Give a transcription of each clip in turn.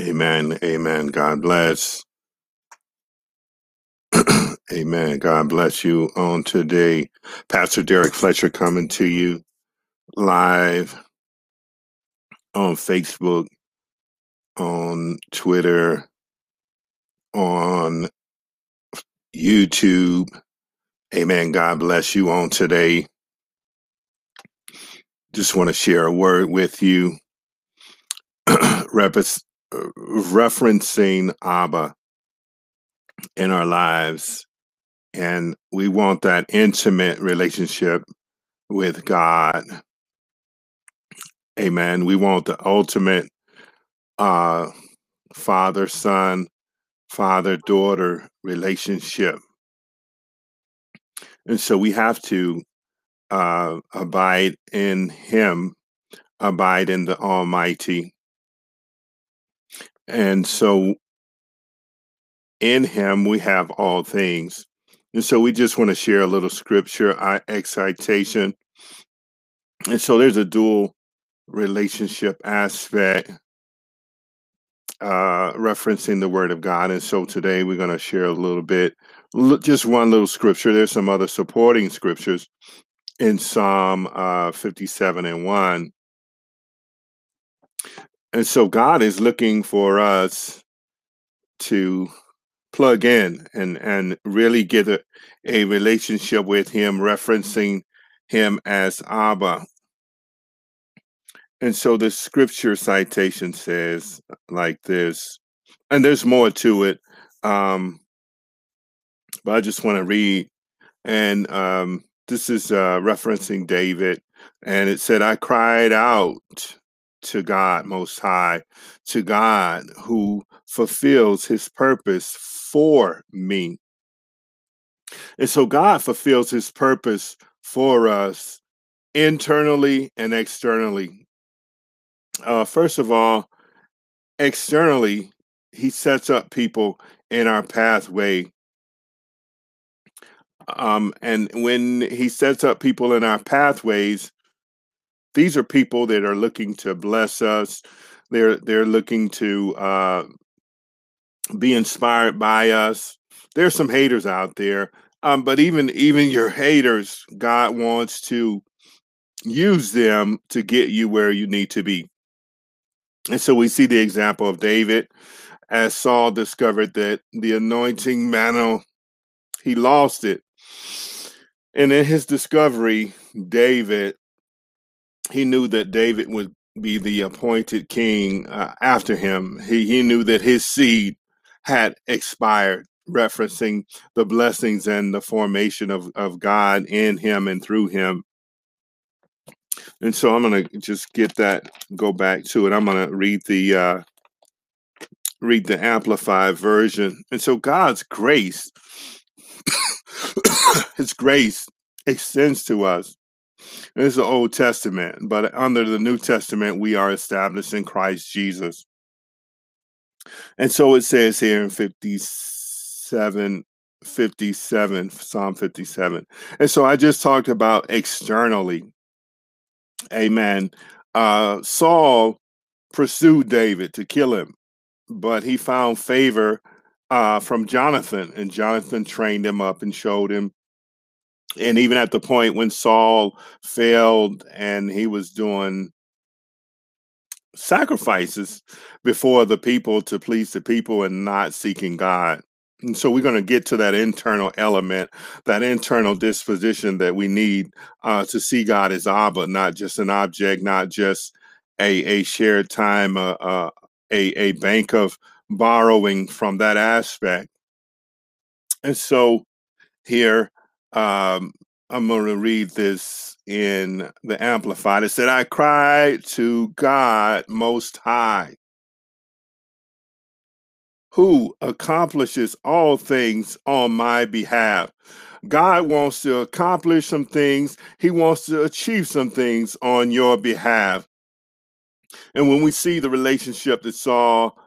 Amen. Amen. God bless. Amen. God bless you on today. Pastor Derrick Fletcher coming to you live on Facebook, on Twitter, on YouTube. Amen. God bless you on today. Just want to share a word with you, referencing Abba in our lives. And we want that intimate relationship with God. Amen. We want the ultimate uh, father son, father daughter relationship. And so we have to uh, abide in Him, abide in the Almighty. And so in Him, we have all things. And so we just want to share a little scripture, uh, excitation. And so there's a dual relationship aspect uh, referencing the Word of God. And so today we're going to share a little bit, just one little scripture. There's some other supporting scriptures in Psalm uh, 57 and 1. And so God is looking for us to plug in and, and really get a, a relationship with Him, referencing Him as Abba. And so the scripture citation says like this, and there's more to it, um, but I just want to read. And um, this is uh, referencing David, and it said, I cried out to God Most High, to God who fulfills his purpose for me. And so God fulfills his purpose for us internally and externally. Uh, first of all, externally, he sets up people in our pathway. Um, and when he sets up people in our pathways, these are people that are looking to bless us. They're they're looking to uh, be inspired by us. There's some haters out there, um, but even even your haters, God wants to use them to get you where you need to be. And so we see the example of David as Saul discovered that the anointing mantle, he lost it. And in his discovery, David, he knew that David would be the appointed king uh, after him. He, he knew that his seed had expired, referencing the blessings and the formation of, of God in him and through him. And so I'm going to just get that, go back to it. I'm going to read the uh, read the amplified version. And so God's grace, his grace extends to us. Is the Old Testament, but under the New Testament, we are established in Christ Jesus. And so it says here in 57, 57, Psalm 57. And so I just talked about externally. Amen. Uh, Saul pursued David to kill him, but he found favor uh, from Jonathan, and Jonathan trained him up and showed him. And even at the point when Saul failed and he was doing sacrifices before the people to please the people and not seeking God. And so we're going to get to that internal element, that internal disposition that we need uh, to see God as Abba, not just an object, not just a, a shared time, uh, uh, a, a bank of borrowing from that aspect. And so here, um, I'm going to read this in the Amplified. It said, I cried to God Most High, who accomplishes all things on my behalf. God wants to accomplish some things, He wants to achieve some things on your behalf. And when we see the relationship that Saul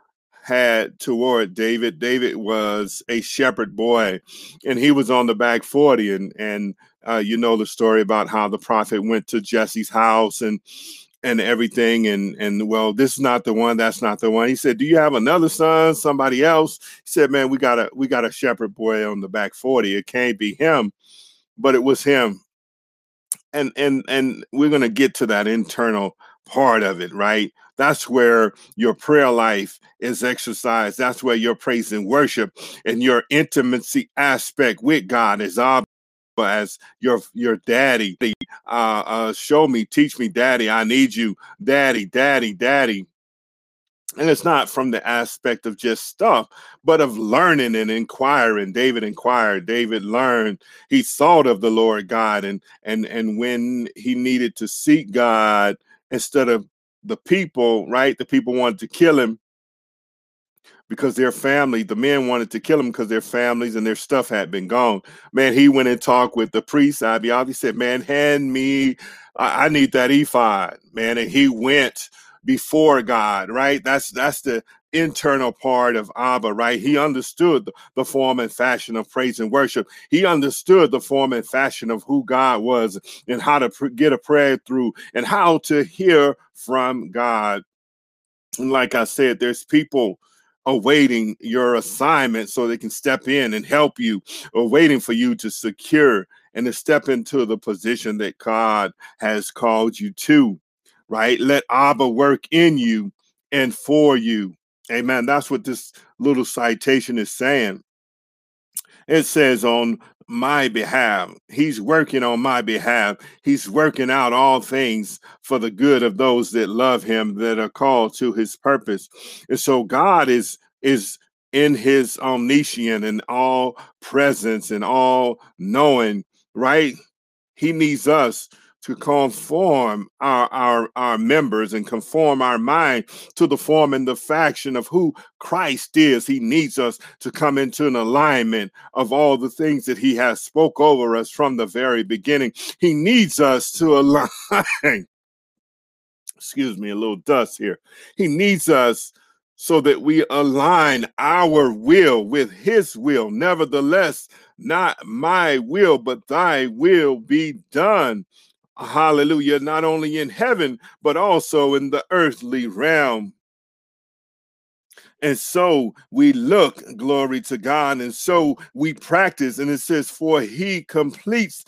had toward David, David was a shepherd boy and he was on the back 40 and and uh, you know the story about how the prophet went to Jesse's house and and everything and and well this is not the one that's not the one. He said do you have another son somebody else? He said man we got a we got a shepherd boy on the back 40 it can't be him but it was him. And and and we're going to get to that internal part of it right that's where your prayer life is exercised that's where your praise and worship and your intimacy aspect with god is obvious as your your daddy. Uh, uh, show me, teach me, daddy. I need you, daddy, daddy, daddy. And it's not from the aspect of just stuff, but of learning and inquiring. David inquired. David learned. He thought of the Lord God, and and and when he needed to seek God instead of the people, right? The people wanted to kill him because their family, the men wanted to kill him because their families and their stuff had been gone. Man, he went and talked with the priest. He said, Man, hand me, I, I need that ephod, man. And he went before God, right? That's that's the internal part of Abba, right? He understood the, form and fashion of praise and worship. He understood the form and fashion of who God was and how to pr- get a prayer through and how to hear from God. And like I said, there's people awaiting your assignment so they can step in and help you or waiting for you to secure and to step into the position that God has called you to, right? Let Abba work in you and for you. Amen. That's what this little citation is saying. It says, on my behalf. He's working on my behalf. He's working out all things for the good of those that love him that are called to his purpose. And so God is is in his omniscient and all presence and all knowing, right? He needs us to conform our, our, our members and conform our mind to the form and the faction of who Christ is. He needs us to come into an alignment of all the things that he has spoke over us from the very beginning. He needs us to align. Excuse me, a little dust here. He needs us so that we align our will with his will. Nevertheless, not my will, but thy will be done. Hallelujah. Not only in heaven, but also in the earthly realm. And so we look, glory to God, and so we practice. And it says, For he completes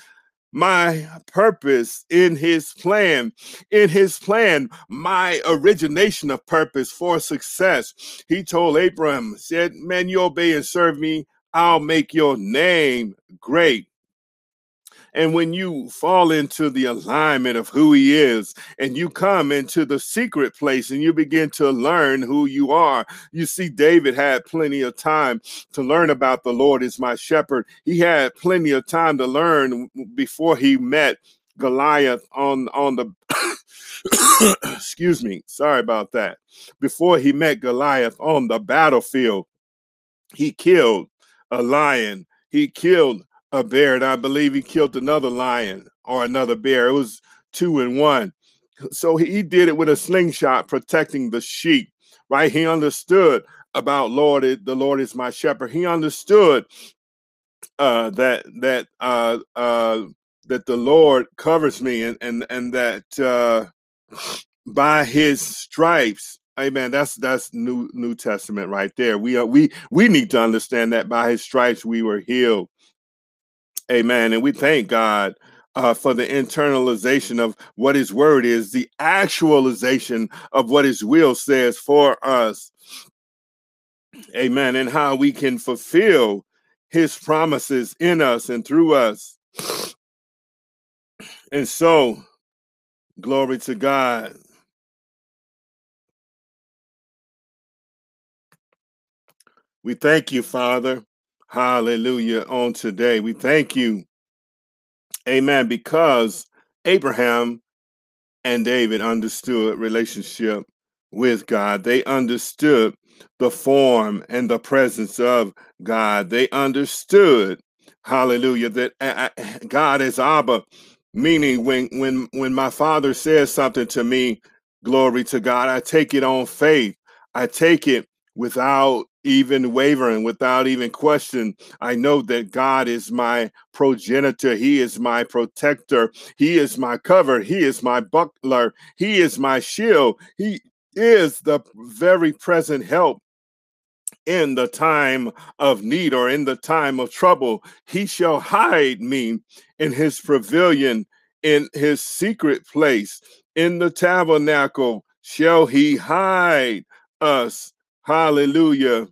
my purpose in his plan. In his plan, my origination of purpose for success. He told Abraham, said, Man, you obey and serve me, I'll make your name great. And when you fall into the alignment of who he is, and you come into the secret place and you begin to learn who you are, you see, David had plenty of time to learn about the Lord is my shepherd. He had plenty of time to learn before he met Goliath on on the excuse me, sorry about that. Before he met Goliath on the battlefield, he killed a lion. He killed a bear, and I believe he killed another lion or another bear. It was two and one. So he did it with a slingshot, protecting the sheep. Right? He understood about Lord. The Lord is my shepherd. He understood uh, that that uh, uh, that the Lord covers me, and and and that uh, by His stripes Amen. That's that's new New Testament right there. We are we we need to understand that by his stripes we were healed. Amen. And we thank God uh, for the internalization of what His word is, the actualization of what His will says for us. Amen. And how we can fulfill His promises in us and through us. And so, glory to God. We thank you, Father, Hallelujah. On today, we thank you. Amen. Because Abraham and David understood relationship with God. They understood the form and the presence of God. They understood, hallelujah, that God is Abba, meaning when when when my father says something to me, glory to God, I take it on faith. I take it without even wavering, without even question. I know that God is my progenitor. He is my protector. He is my cover. He is my buckler. He is my shield. He is the very present help in the time of need or in the time of trouble. He shall hide me in his pavilion, in his secret place, in the tabernacle shall he hide us. Hallelujah.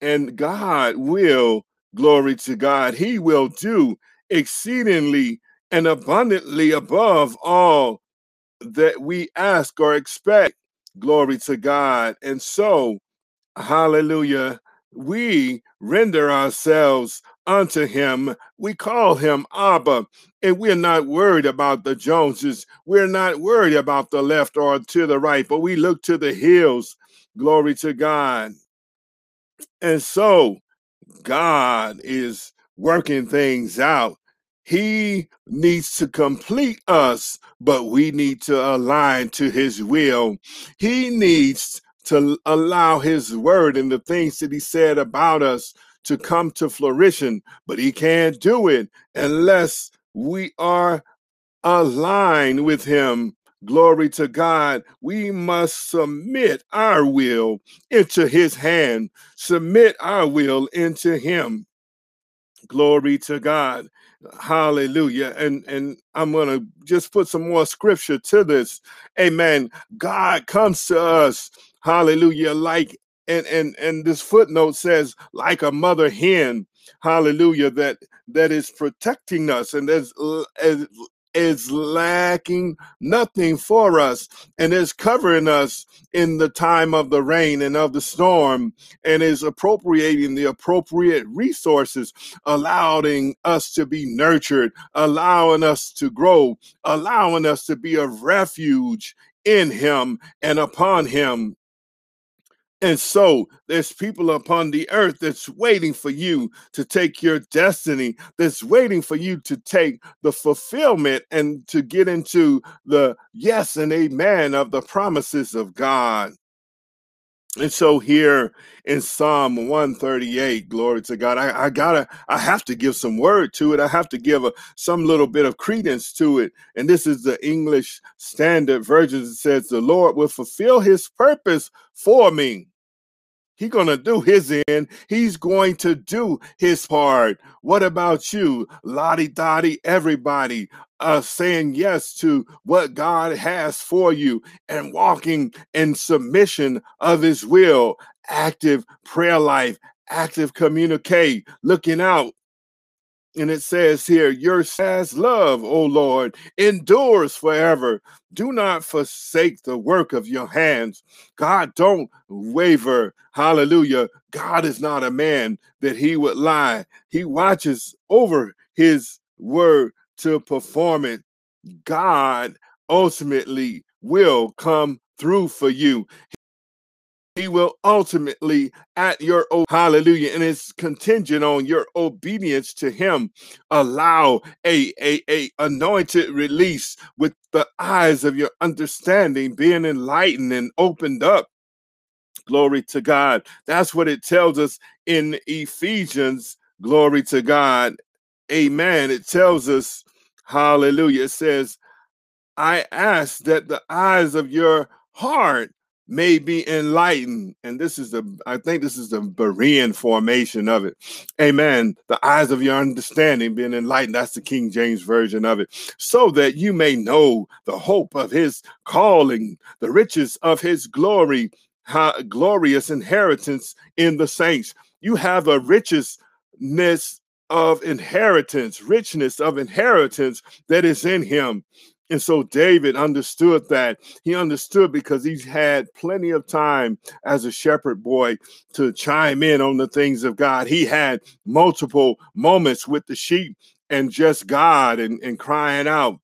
And God will, glory to God, he will do exceedingly and abundantly above all that we ask or expect. Glory to God. And so, hallelujah, we render ourselves unto him. We call him Abba, and we're not worried about the Joneses. We're not worried about the left or to the right, but we look to the hills. Glory to God. And so God is working things out. He needs to complete us, but we need to align to his will. He needs to allow his word and the things that he said about us to come to fruition, but he can't do it unless we are aligned with him. Glory to God. We must submit our will into his hand, submit our will into him. Glory to God. Hallelujah. And and I'm going to just put some more scripture to this. Amen. God comes to us hallelujah like and and and this footnote says like a mother hen hallelujah that that is protecting us and is, is lacking nothing for us and is covering us in the time of the rain and of the storm and is appropriating the appropriate resources allowing us to be nurtured allowing us to grow allowing us to be a refuge in him and upon him and so there's people upon the earth that's waiting for you to take your destiny, that's waiting for you to take the fulfillment and to get into the yes and amen of the promises of God. And so here in Psalm 138, glory to God, I, I, gotta, I have to give some word to it. I have to give a, some little bit of credence to it. And this is the English Standard Version. It says, The Lord will fulfill his purpose for me. He's going to do his end. He's going to do his part. What about you? Lottie Dottie, everybody uh, saying yes to what God has for you and walking in submission of his will, active prayer life, active communicate, looking out and it says here, Your steadfast love, O Lord, endures forever. Do not forsake the work of your hands. God, don't waver. Hallelujah. God is not a man that he would lie. He watches over his word to perform it. God ultimately will come through for you he will ultimately at your oh, hallelujah and it's contingent on your obedience to him allow a, a a anointed release with the eyes of your understanding being enlightened and opened up. Glory to god. That's what it tells us in ephesians. Glory to god. Amen. It tells us hallelujah. It says i ask that the eyes of your heart may be enlightened. And this is the, I think this is the Berean formation of it. Amen. The eyes of your understanding being enlightened. That's the King James version of it. So that you may know the hope of his calling, the riches of his glory, how glorious inheritance in the saints. You have a richness of inheritance, richness of inheritance that is in him. And so David understood that. He understood because he's had plenty of time as a shepherd boy to chime in on the things of God. He had multiple moments with the sheep and just God and, and crying out.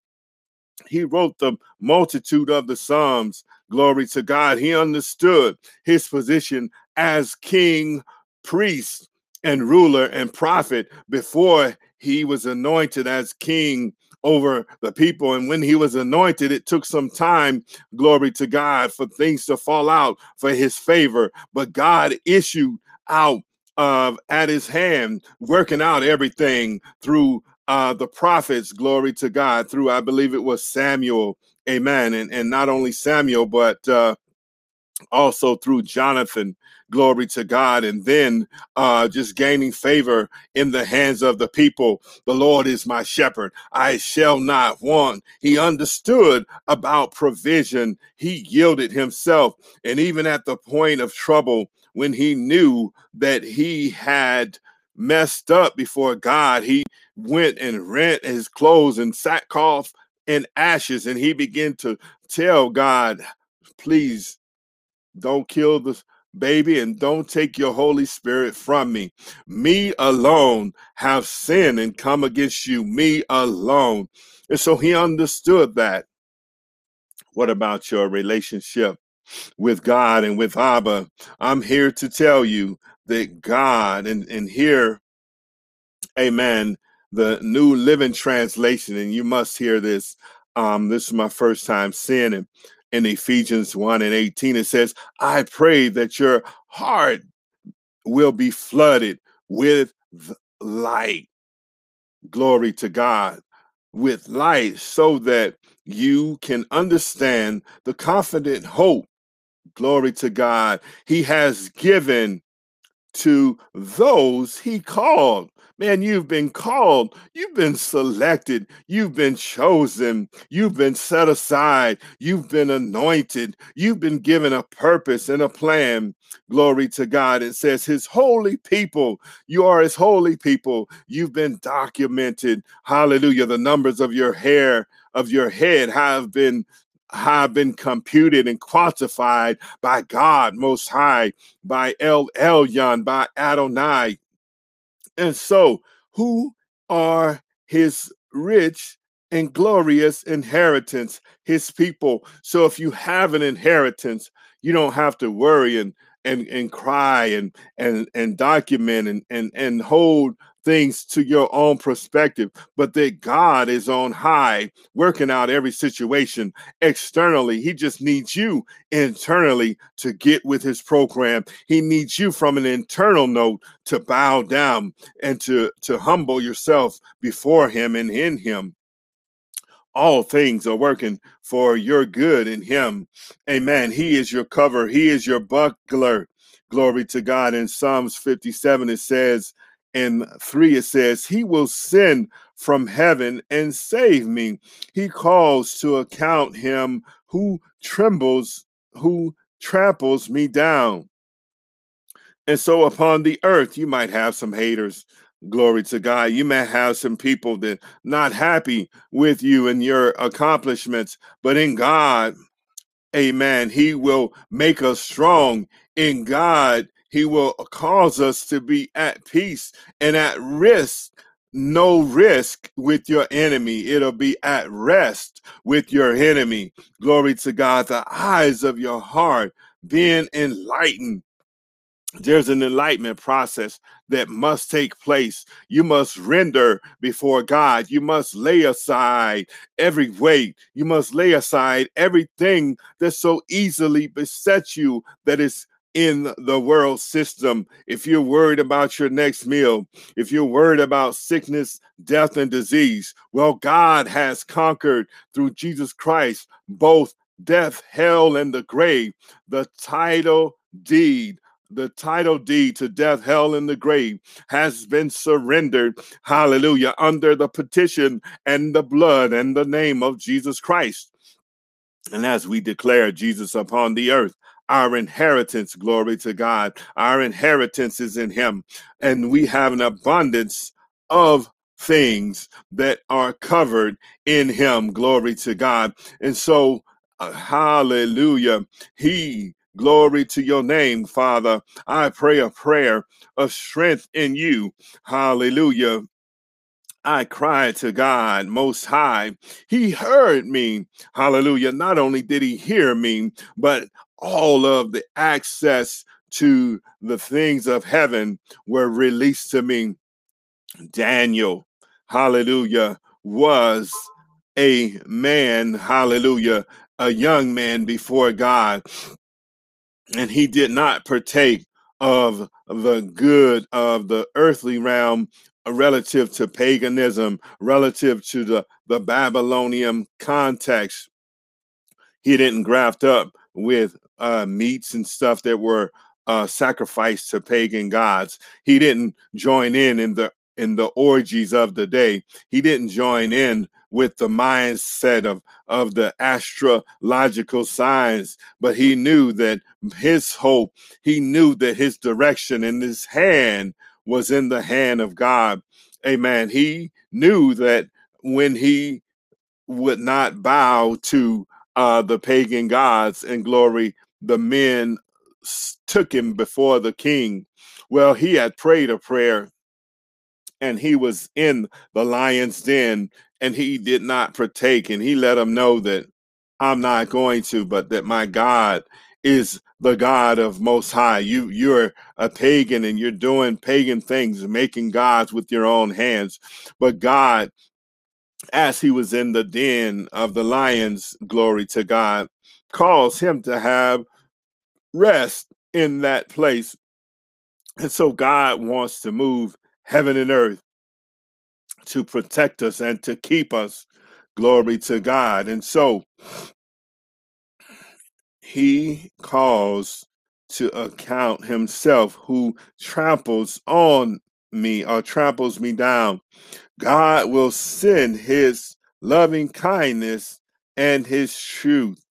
He wrote the multitude of the Psalms. Glory to God. He understood his position as king, priest, and ruler and prophet before he was anointed as king over the people. And when he was anointed, it took some time, glory to God, for things to fall out for his favor. But God issued out of at his hand, working out everything through uh, the prophets, glory to God, through I believe it was Samuel, amen. And, and not only Samuel, but uh, also through Jonathan, glory to God, and then uh, just gaining favor in the hands of the people. The Lord is my shepherd, I shall not want. He understood about provision, he yielded himself, and even at the point of trouble, when he knew that he had messed up before God, he went and rent his clothes and sackcloth and ashes, and he began to tell God, please don't kill the baby and don't take your Holy Spirit from me. Me alone have sinned and come against you, me alone. And so he understood that. What about your relationship with God and with Abba? I'm here to tell you that God, and, and here, amen, the New Living Translation, and you must hear this. Um, this is my first time seeing it in Ephesians 1 and 18, it says, I pray that your heart will be flooded with light. Glory to God, with light, so that you can understand the confident hope. Glory to God. He has given to those he called. Man, you've been called, you've been selected, you've been chosen, you've been set aside, you've been anointed, you've been given a purpose and a plan. Glory to God. It says, His holy people, you are His holy people. You've been documented. Hallelujah. The numbers of your hair, of your head have been have been computed and quantified by God Most High, by El Elyon, by Adonai. And so, who are his rich and glorious inheritance, his people? So, if you have an inheritance, you don't have to worry and and and cry and and and document and and and hold things to your own perspective, but that God is on high, working out every situation externally. He just needs you internally to get with his program. He needs you from an internal note to bow down and to, to humble yourself before him and in him all things are working for your good in him. Amen. He is your cover, he is your buckler. Glory to God. In Psalms 57, it says, and 3 it says he will send from heaven and save me. He calls to account him who trembles who tramples me down. And so upon the earth you might have some haters. Glory to god. You may have some people that not happy with you and your accomplishments but in god amen he will make us strong. In god he will cause us to be at peace and at risk. No risk with your enemy. It'll be at rest with your enemy. Glory to God. The eyes of your heart being enlightened there's an enlightenment process that must take place. You must render before God. You must lay aside every weight. You must lay aside everything that so easily besets you that is in the world system, if you're worried about your next meal, if you're worried about sickness, death, and disease, well, God has conquered through Jesus Christ both death, hell, and the grave. The title deed the title deed to death, hell, and the grave has been surrendered, hallelujah, under the petition and the blood and the name of Jesus Christ. And as we declare Jesus upon the earth, our inheritance, glory to God. Our inheritance is in Him, and we have an abundance of things that are covered in Him, glory to God. And so, uh, hallelujah, He Glory to your name, Father. I pray a prayer of strength in you. Hallelujah. I cried to God Most High. He heard me. Hallelujah. Not only did He hear me, but all of the access to the things of heaven were released to me. Daniel, hallelujah, was a man, hallelujah, a young man before God, and he did not partake of the good of the earthly realm uh, relative to paganism, relative to the, the Babylonian context. He didn't graft up with uh, meats and stuff that were uh, sacrificed to pagan gods. He didn't join in in the in the orgies of the day. He didn't join in with the mindset of, of the astrological signs, but he knew that his hope, he knew that his direction and his hand was in the hand of God. Amen. He knew that when he would not bow to uh, the pagan gods and glory, the men took him before the king. Well, he had prayed a prayer and he was in the lion's den and he did not partake and he let them know that I'm not going to, but that my God is the God of most high. You you're a pagan and you're doing pagan things, making gods with your own hands. But God, as he was in the den of the lions, glory to God, calls him to have rest in that place. And so God wants to move heaven and earth to protect us and to keep us. Glory to God. And so he calls to account himself who tramples on me or tramples me down. God will send his loving kindness and his truth.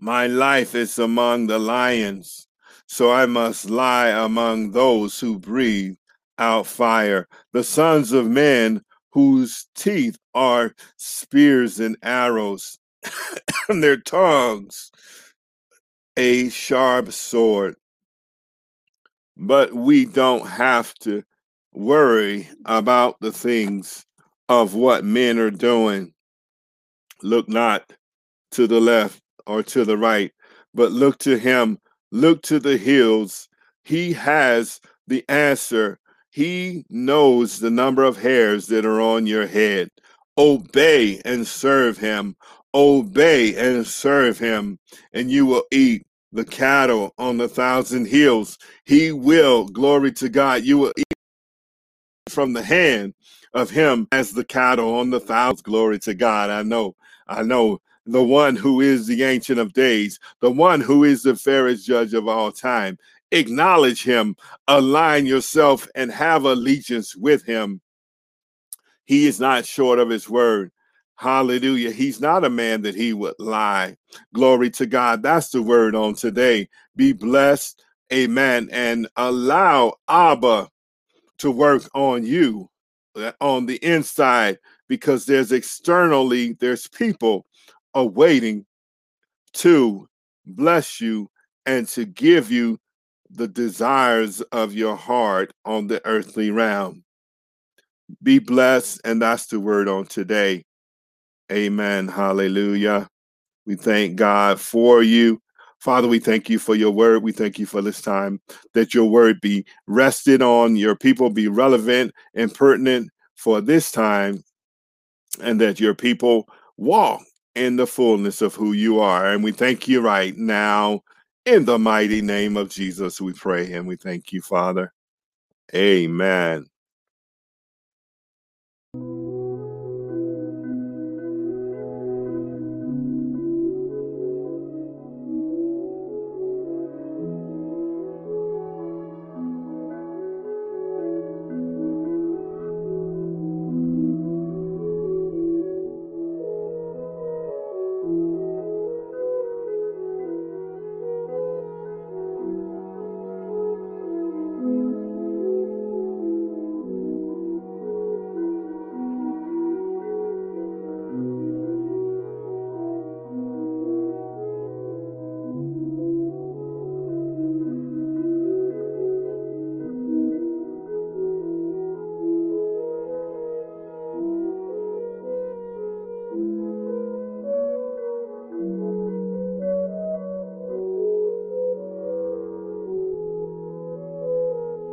My life is among the lions, so I must lie among those who breathe out fire, the sons of men whose teeth are spears and arrows, and their tongues a sharp sword. But we don't have to worry about the things of what men are doing. Look not to the left or to the right, but look to him, look to the hills. He has the answer he knows the number of hairs that are on your head. Obey and serve him. Obey and serve him, and you will eat the cattle on the thousand hills. He will, glory to God, you will eat from the hand of him as the cattle on the thousand. Glory to God. I know, I know the one who is the ancient of days, the one who is the fairest judge of all time acknowledge him, align yourself, and have allegiance with him. He is not short of his word. Hallelujah. He's not a man that he would lie. Glory to God. That's the word on today. Be blessed. Amen. And allow Abba to work on you uh, on the inside because there's externally, there's people awaiting to bless you and to give you the desires of your heart on the earthly realm. Be blessed, and that's the word on today. Amen. Hallelujah. We thank God for you. Father, we thank you for your word. We thank you for this time that your word be rested on, your people be relevant and pertinent for this time, and that your people walk in the fullness of who you are. And we thank you right now in the mighty name of Jesus, we pray and we thank you, Father. Amen.